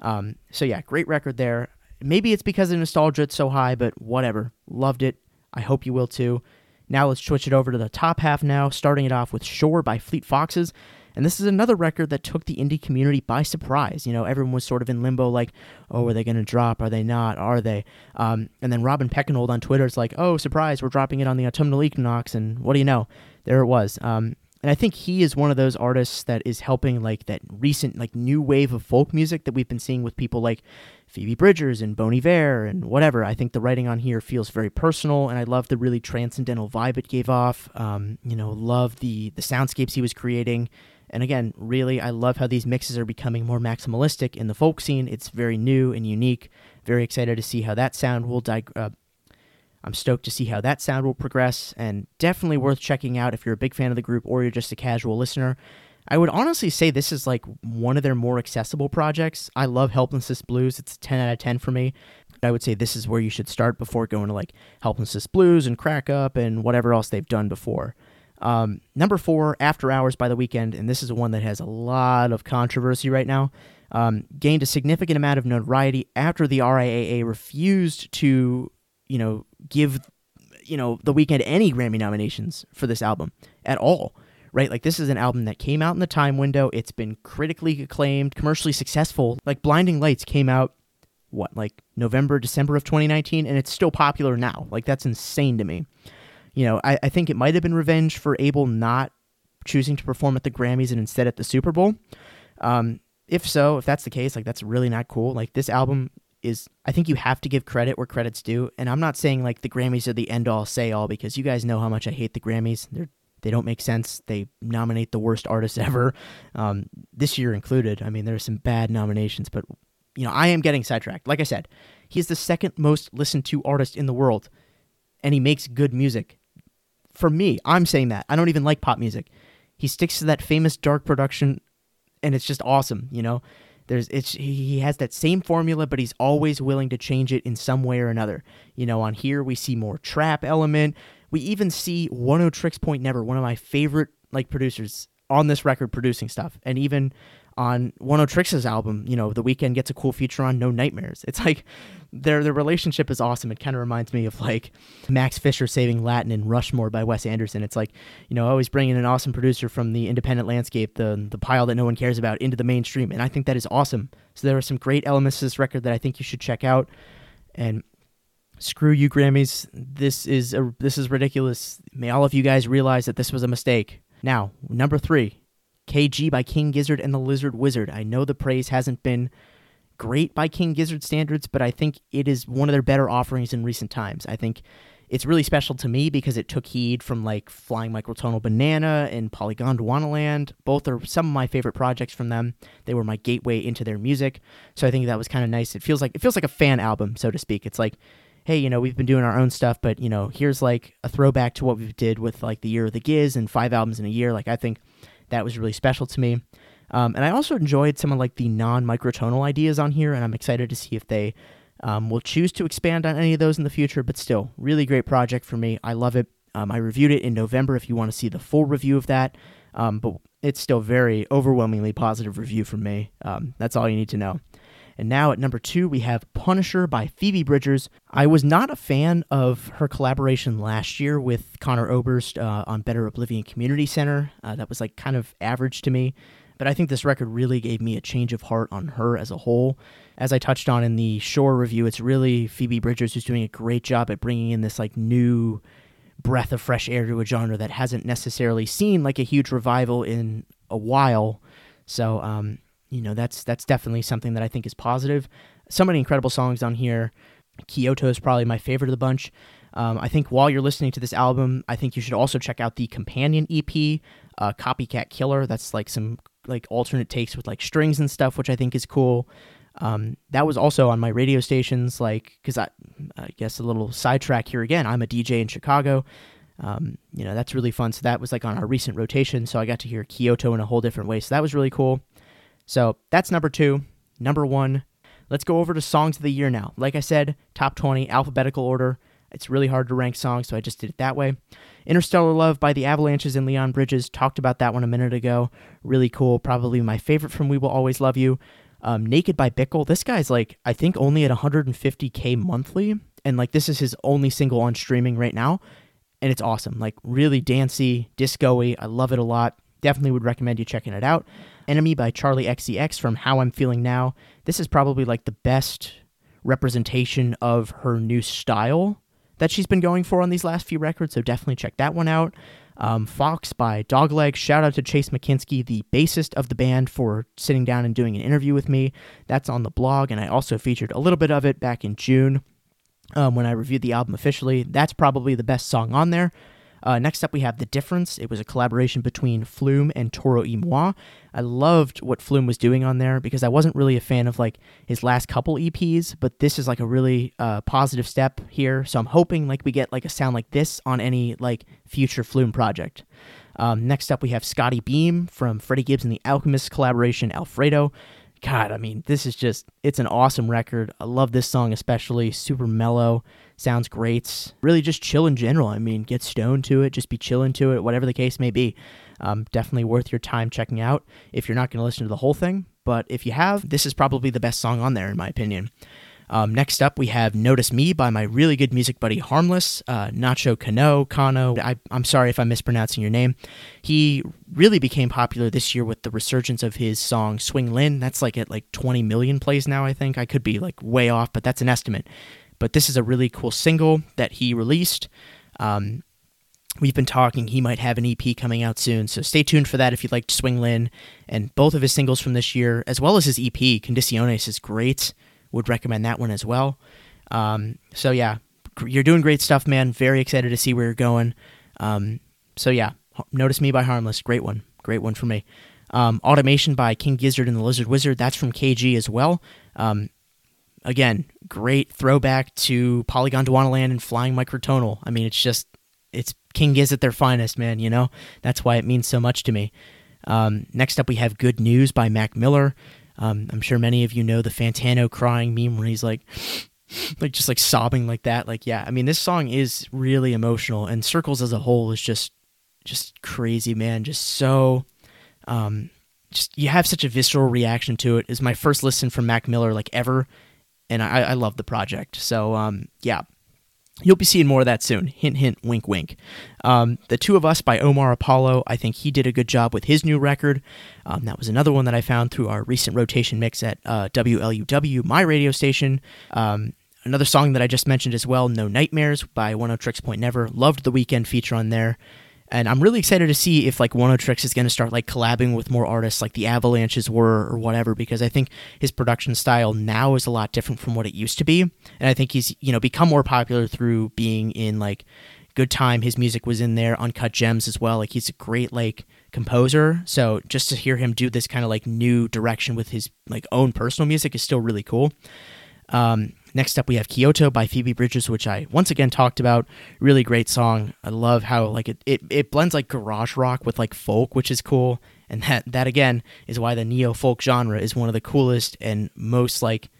Um, so yeah, great record there. Maybe it's because of nostalgia it's so high, but whatever. Loved it. I hope you will too. Now let's switch it over to the top half now, starting it off with Shore by Fleet Foxes. And this is another record that took the indie community by surprise. You know, everyone was sort of in limbo, like, oh, are they going to drop? Are they not? Are they? Um, and then Robin Pecknold on Twitter is like, oh, surprise, we're dropping it on the autumnal equinox. And what do you know? There it was. Um, and I think he is one of those artists that is helping like that recent like new wave of folk music that we've been seeing with people like Phoebe Bridgers and Bon Iver and whatever. I think the writing on here feels very personal, and I love the really transcendental vibe it gave off. Um, you know, love the the soundscapes he was creating, and again, really, I love how these mixes are becoming more maximalistic in the folk scene. It's very new and unique. Very excited to see how that sound will dig- uh, I'm stoked to see how that sound will progress, and definitely worth checking out if you're a big fan of the group or you're just a casual listener. I would honestly say this is like one of their more accessible projects. I love Helplessness Blues. It's 10 out of 10 for me. I would say this is where you should start before going to like Helplessness Blues and Crack Up and whatever else they've done before. Um, number four, After Hours by the Weeknd, and this is one that has a lot of controversy right now. Um, gained a significant amount of notoriety after the RIAA refused to you know, give you know the Weeknd any Grammy nominations for this album at all. Right? Like this is an album that came out in the time window. It's been critically acclaimed, commercially successful. Like Blinding Lights came out what, like November, December of 2019, and it's still popular now. Like that's insane to me. You know, I, I think it might have been revenge for Abel not choosing to perform at the Grammys and instead at the Super Bowl. Um, if so, if that's the case, like that's really not cool. Like this album is I think you have to give credit where credit's due. And I'm not saying like the Grammys are the end all say all because you guys know how much I hate the Grammys. They're they don't make sense. They nominate the worst artists ever, um, this year included. I mean, there are some bad nominations, but you know, I am getting sidetracked. Like I said, he's the second most listened to artist in the world, and he makes good music. For me, I'm saying that I don't even like pop music. He sticks to that famous dark production, and it's just awesome. You know, there's it's he has that same formula, but he's always willing to change it in some way or another. You know, on here we see more trap element. We even see Oneohtrix Point Never, one of my favorite like producers on this record producing stuff. And even on Oneohtrix's album, you know, The Weeknd gets a cool feature on No Nightmares. It's like their their relationship is awesome. It kind of reminds me of like Max Fischer saving Latin in Rushmore by Wes Anderson. It's like you know always bringing an awesome producer from the independent landscape, the the pile that no one cares about, into the mainstream, and I think that is awesome. So there are some great elements to this record that I think you should check out. And screw you Grammys, this is a, this is ridiculous. May all of you guys realize that this was a mistake. Now number three. KG by King Gizzard and the Lizard Wizard. I know the praise hasn't been great by King Gizzard standards, but I think it is one of their better offerings in recent times. I think it's really special to me because it took heed from like Flying Microtonal Banana and Polygon Polygondwanaland. Both are some of my favorite projects from them. They were my gateway into their music, so I think that was kind of nice. It feels like it feels like a fan album, so to speak. It's like, hey, you know, we've been doing our own stuff, but you know, here's like a throwback to what we did with like the Year of the Giz and five albums in a year. Like I think that was really special to me. Um, and I also enjoyed some of like the non microtonal ideas on here, and I'm excited to see if they Um, we'll choose to expand on any of those in the future, but still, really great project for me. I love it. Um, I reviewed it in November if you want to see the full review of that. Um, but it's still very overwhelmingly positive review from me. Um, that's all you need to know. And now at number two, we have Punisher by Phoebe Bridgers. I was not a fan of her collaboration last year with Conor Oberst uh, on Better Oblivion Community Center. Uh, that was like kind of average to me. But I think this record really gave me a change of heart on her as a whole. As I touched on in the Shore review, it's really Phoebe Bridgers who's doing a great job at bringing in this like new breath of fresh air to a genre that hasn't necessarily seen like a huge revival in a while. So, um, you know, that's that's definitely something that I think is positive. So many incredible songs on here. Kyoto is probably my favorite of the bunch. Um, I think while you're listening to this album, I think you should also check out the companion EP, uh, Copycat Killer. That's like some like alternate takes with like strings and stuff, which I think is cool. Um, that was also on my radio stations, like because I, I guess a little sidetrack here again. I'm a DJ in Chicago. Um, you know that's really fun. So that was like on our recent rotation. So I got to hear Kyoto in a whole different way. So that was really cool. So that's number two. Number one. Let's go over to songs of the year now. Like I said, top 20 alphabetical order. It's really hard to rank songs, so I just did it that way. Interstellar Love by the Avalanches and Leon Bridges. Talked about that one a minute ago. Really cool. Probably my favorite from We Will Always Love You. Um, Naked by Bickle. This guy's like, I think only at 150K monthly. And like, this is his only single on streaming right now. And it's awesome. Like, really dancey, disco I love it a lot. Definitely would recommend you checking it out. Enemy by Charli XCX from How I'm Feeling Now. This is probably like the best representation of her new style that she's been going for on these last few records, so definitely check that one out. Um, Fox by Dogleg. Shout out to Chase Macinski, the bassist of the band, for sitting down and doing an interview with me. That's on the blog, and I also featured a little bit of it back in June um, when I reviewed the album officially. That's probably the best song on there. Uh, next up, we have The Difference. It was a collaboration between Flume and Toro y Moi. I loved what Flume was doing on there because I wasn't really a fan of like his last couple EPs, but this is like a really uh, positive step here. So I'm hoping like we get like a sound like this on any like future Flume project. Um, next up, we have Scottie Beam from Freddie Gibbs and the Alchemist collaboration Alfredo. God, I mean, this is just, it's an awesome record. I love this song especially, super mellow sounds great. Really just chill in general. I mean, get stoned to it, just be chilling to it, whatever the case may be. Um, definitely worth your time checking out if you're not going to listen to the whole thing. But if you have, this is probably the best song on there, in my opinion. Um, next up, we have Notice Me by my really good music buddy Harmless, uh, Nacho Cano, Cano. I, am sorry if I'm mispronouncing your name. He really became popular this year with the resurgence of his song Swing Lynn. That's like at like 20 million plays now, I think. I could be like way off, but that's an estimate. But this is a really cool single that he released. Um, we've been talking he might have an EP coming out soon, so stay tuned for that if you'd like to Swing Lynn. And both of his singles from this year, as well as his EP, Condiciones, is great. Would recommend that one as well. Um, so yeah, you're doing great stuff, man. Very excited to see where you're going. Um, so yeah, Notice Me by Harmless, great one, great one for me. Um, Automation by King Gizzard and the Lizard Wizard, that's from KG as well. Um, again, great throwback to Polygon Land and Flying Microtonal. I mean, it's just, it's King Giz at their finest, man, you know? That's why it means so much to me. Um, next up, we have Good News by Mac Miller. Um, I'm sure many of you know the Fantano crying meme where he's like, like just like sobbing like that. Like, yeah, I mean, this song is really emotional, and Circles as a whole is just, just crazy, man. Just so, um, just you have such a visceral reaction to it. Is my first listen from Mac Miller like ever, and I, I love the project. So um, yeah, you'll be seeing more of that soon. Hint, hint, wink, wink. Um, the Two of Us by Omar Apollo. I think he did a good job with his new record. Um, that was another one that I found through our recent rotation mix at uh, WLUW, my radio station. Um, another song that I just mentioned as well, No Nightmares by Oneohtrix Point Never. Loved the Weeknd feature on there. And I'm really excited to see if like One Tricks is going to start like collabing with more artists like the Avalanches were or whatever because I think his production style now is a lot different from what it used to be. And I think he's, you know, become more popular through being in like Good Time. His music was in there, Uncut Gems as well. Like he's a great like composer. So just to hear him do this kind of like new direction with his like own personal music is still really cool. Um, Next up, we have Kyoto by Phoebe Bridgers, which I once again talked about. Really great song. I love how like it, it, it blends like garage rock with like folk, which is cool. And that that again is why the neo folk genre is one of the coolest and most like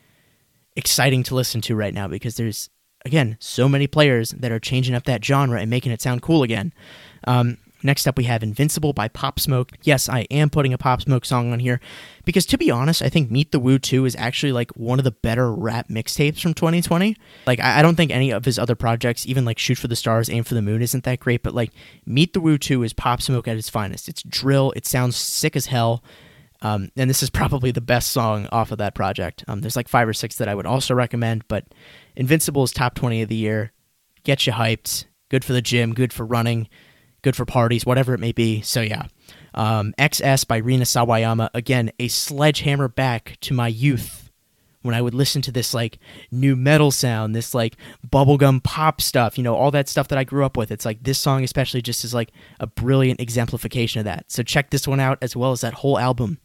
exciting to listen to right now because there's again so many players that are changing up that genre and making it sound cool again. Um, Next up, we have Invincible by Pop Smoke. Yes, I am putting a Pop Smoke song on here because, to be honest, I think Meet the Woo 2 is actually like one of the better rap mixtapes from 2020. Like, I, don't think any of his other projects, even like Shoot for the Stars, Aim for the Moon, isn't that great, but like Meet the Woo 2 is Pop Smoke at its finest. It's drill, it sounds sick as hell. Um, and this is probably the best song off of that project. Um, there's like five or six that I would also recommend, but Invincible is top 20 of the year. Get you hyped. Good for the gym, good for running good for parties, whatever it may be. So yeah, um, XS by Rina Sawayama. Again, a sledgehammer back to my youth when I would listen to this like nu metal sound, this like bubblegum pop stuff, you know, all that stuff that I grew up with. It's like this song, especially, just is like a brilliant exemplification of that. So check this one out as well as that whole album.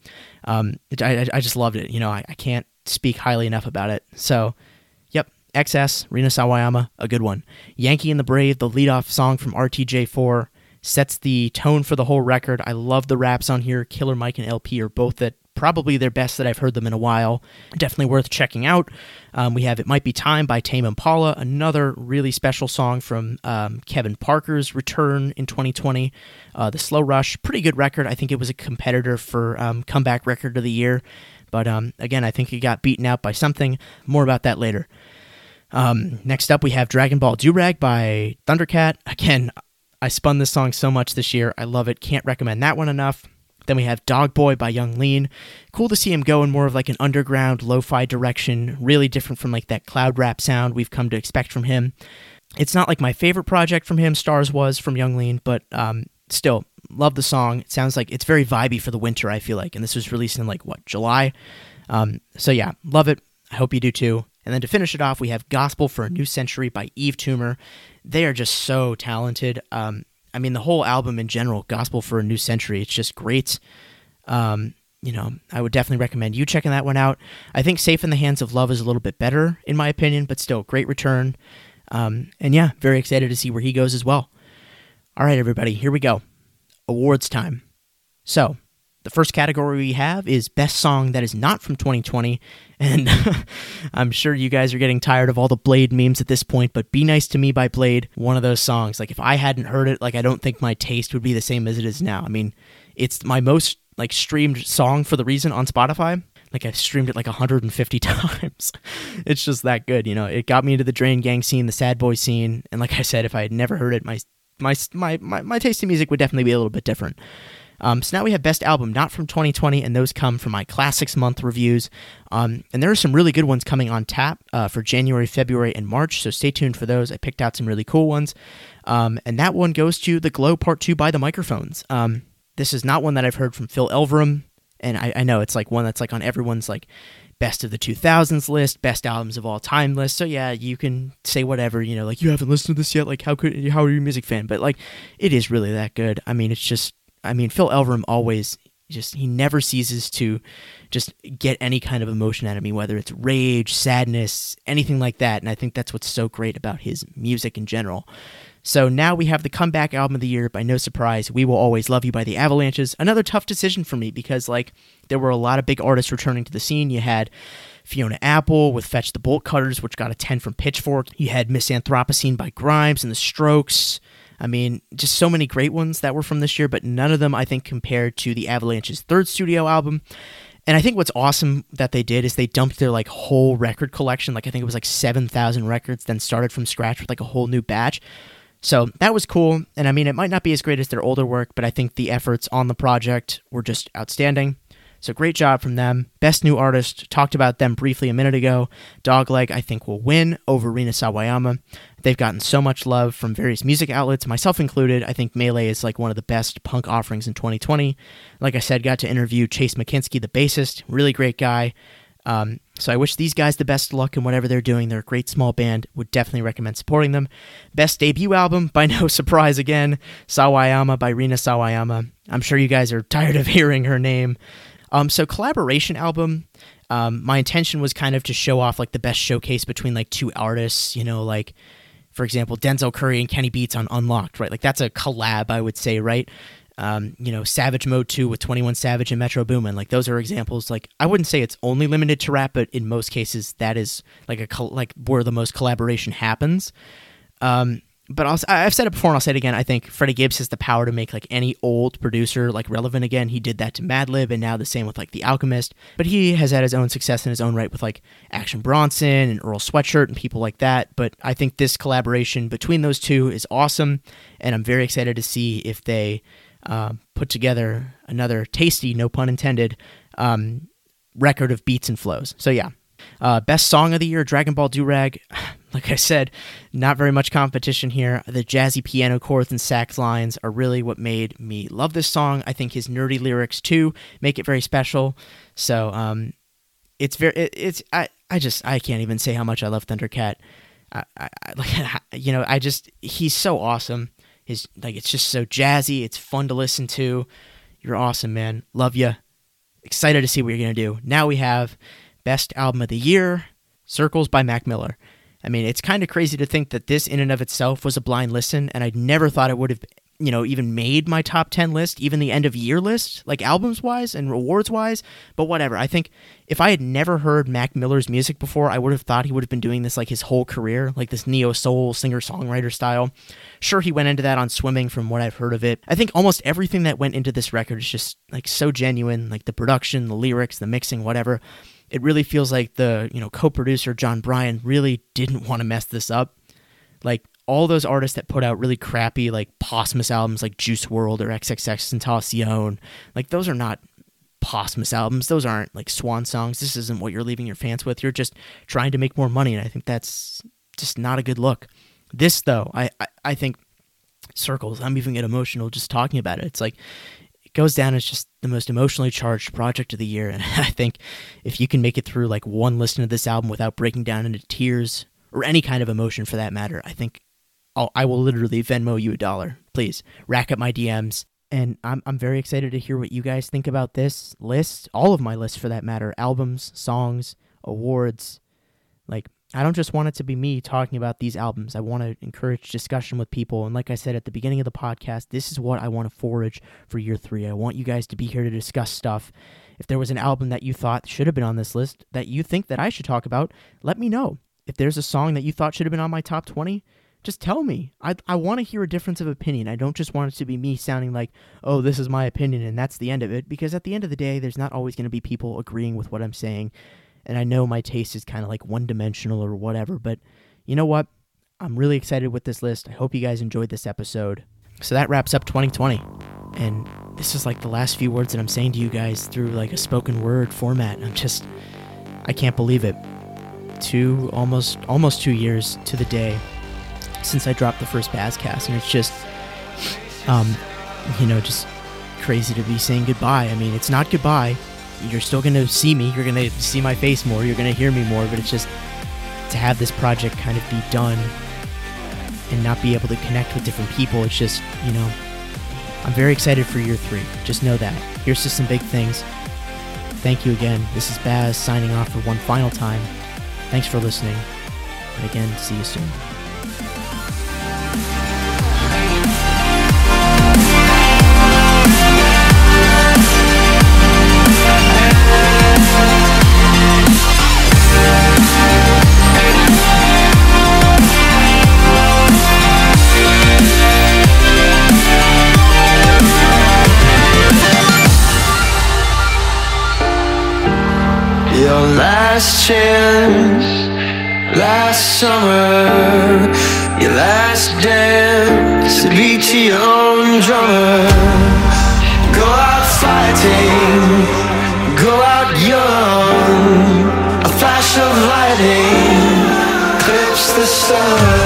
Um, I, I just loved it. You know, I, I can't speak highly enough about it. So yep, XS, Rina Sawayama, a good one. Yankee and the Brave, the lead-off song from RTJ4 sets the tone for the whole record. I love the raps on here. Killer Mike and El-P are both at probably their best that I've heard them in a while. Definitely worth checking out. Um, we have It Might Be Time by Tame Impala, another really special song from um, Kevin Parker's return in 2020. Uh, the Slow Rush, pretty good record. I think it was a competitor for um, Comeback Record of the Year. But um, again, I think it got beaten out by something. More about that later. Um, next up, we have Dragon Ball Durag by Thundercat. Again, I spun this song so much this year. I love it. Can't recommend that one enough. Then we have Dog Boy by Yung Lean. Cool to see him go in more of like an underground lo-fi direction, really different from like that cloud rap sound we've come to expect from him. It's not like my favorite project from him, Stars was from Yung Lean, but um, still love the song. It sounds like it's very vibey for the winter, I feel like. And this was released in like what, July? Um, so yeah, love it. I hope you do too. And then to finish it off, we have Gospel for a New Century by Yves Tumor. They are just so talented. Um, I mean, the whole album in general, Gospel for a New Century, it's just great. Um, you know, I would definitely recommend you checking that one out. I think Safe in the Hands of Love is a little bit better, in my opinion, but still, great return. Um, and yeah, very excited to see where he goes as well. All right, everybody, here we go. Awards time. So, the first category we have is Best Song That Is Not from 2020. And I'm sure you guys are getting tired of all the Bladee memes at this point, but Be Nice to Me by Bladee, one of those songs. Like, if I hadn't heard it, like, I don't think my taste would be the same as it is now. I mean, it's my most, like, streamed song for the reason on Spotify. Like, I've streamed it like 150 times. it's just that good, you know? It got me into the Drain Gang scene, the sad boy scene. And like I said, if I had never heard it, my, my, my, my, my taste in music would definitely be a little bit different. Um, so now we have best album not from 2020, and those come from my classics month reviews. Um, and there are some really good ones coming on tap uh, for January, February, and March. So stay tuned for those. I picked out some really cool ones. Um, and that one goes to The Glow Part 2 by the Microphones. Um, this is not one that I've heard from Phil Elverum. And I, I know it's like one that's like on everyone's like best of the 2000s list, best albums of all time list. So yeah, you can say whatever, you know, like you haven't listened to this yet. Like how could how are you a music fan? But like it is really that good. I mean, it's just I mean, Phil Elverum always just he never ceases to just get any kind of emotion out of me, whether it's rage, sadness, anything like that. And I think that's what's so great about his music in general. So now we have the comeback album of the year by no surprise. We Will Always Love You by the Avalanches. Another tough decision for me because like there were a lot of big artists returning to the scene. You had Fiona Apple with Fetch the Bolt Cutters, which got a 10 from Pitchfork. You had Miss Anthropocene by Grimes and the Strokes. I mean, just so many great ones that were from this year, but none of them, I think, compared to the Avalanche's third studio album. And I think what's awesome that they did is they dumped their like whole record collection, like I think it was like 7,000 records, then started from scratch with like a whole new batch. So that was cool. And I mean, it might not be as great as their older work, but I think the efforts on the project were just outstanding. So great job from them. Best new artist, talked about them briefly a minute ago. Dogleg, I think, will win over Rina Sawayama. They've gotten so much love from various music outlets, myself included. I think Melee is like one of the best punk offerings in 2020. Like I said, got to interview Chase Macinski, the bassist, really great guy. Um, so I wish these guys the best luck in whatever they're doing. They're a great small band. Would definitely recommend supporting them. Best debut album, by no surprise again, Sawayama by Rina Sawayama. I'm sure you guys are tired of hearing her name. Um, so collaboration album. Um, my intention was kind of to show off like the best showcase between like two artists. You know, like for example, Denzel Curry and Kenny Beats on Unlocked, right? Like that's a collab, I would say, right? um, you know, Savage Mode 2 with 21 Savage and Metro Boomin. Like those are examples. Like I wouldn't say it's only limited to rap, but in most cases that is like a like where the most collaboration happens. Um, but I'll, I've said it before and I'll say it again. I think Freddie Gibbs has the power to make like any old producer like relevant again. He did that to Madlib and now the same with like The Alchemist. But he has had his own success in his own right with like Action Bronson and Earl Sweatshirt and people like that. But I think this collaboration between those two is awesome. And I'm very excited to see if they uh, put together another tasty, no pun intended, um, record of beats and flows. So yeah. Uh, best song of the year, Dragon Ball Durag. Like I said, not very much competition here. The jazzy piano chords and sax lines are really what made me love this song. I think his nerdy lyrics too make it very special. So, um, it's very, it, it's, I, I just, I can't even say how much I love Thundercat. I, I, I, you know, I just, he's so awesome. His, like, it's just so jazzy. It's fun to listen to. You're awesome, man. Love you. Excited to see what you're to do. Now we have Best Album of the Year, Circles by Mac Miller. I mean, it's kind of crazy to think that this in and of itself was a blind listen, and I never thought it would have, you know, even made my top 10 list, even the end of year list, like albums wise and rewards wise. But whatever. I think if I had never heard Mac Miller's music before, I would have thought he would have been doing this like his whole career, like this neo soul singer songwriter style. Sure, he went into that on swimming from what I've heard of it. I think almost everything that went into this record is just like so genuine, like the production, the lyrics, the mixing, whatever it really feels like the you know co-producer Jon Brion really didn't want to mess this up. Like all those artists that put out really crappy like posthumous albums like Juice WRLD or XXX like those are not posthumous albums. Those aren't like swan songs. This isn't what you're leaving your fans with. You're just trying to make more money, and I think that's just not a good look. This though, I I, I think circles. I'm even get emotional just talking about it. It's like it goes down as just the most emotionally charged project of the year. And I think if you can make it through like one listen to this album without breaking down into tears or any kind of emotion for that matter, I think I'll, I will literally Venmo you a dollar. Please rack up my DMs. And I'm, I'm very excited to hear what you guys think about this list, all of my lists for that matter albums, songs, awards. Like, I don't just want it to be me talking about these albums. I want to encourage discussion with people. And like I said at the beginning of the podcast, this is what I want to forage for year three. I want you guys to be here to discuss stuff. If there was an album that you thought should have been on this list that you think that I should talk about, let me know. If there's a song that you thought should have been on my top 20, just tell me. I, I want to hear a difference of opinion. I don't just want it to be me sounding like, oh, this is my opinion and that's the end of it. Because at the end of the day, there's not always going to be people agreeing with what I'm saying and I know my taste is kind of like one dimensional or whatever, but you know what? I'm really excited with this list. I hope you guys enjoyed this episode. So that wraps up 2020. And this is like the last few words that I'm saying to you guys through like a spoken word format. I'm just I can't believe it. Two almost almost 2 years to the day since I dropped the first Bazzcast and it's just um you know just crazy to be saying goodbye. I mean, it's not goodbye you're still going to see me. You're going to see my face more. You're going to hear me more. But it's just to have this project kind of be done and not be able to connect with different people. It's just, you know, I'm very excited for year three. Just know that. Here's to some big things. Thank you again. This is Bazz signing off for one final time. Thanks for listening. And again, see you soon. Chance, last summer, your last dance to beat to your own drummer. Go out fighting, go out young. A flash of lightning clips the sun.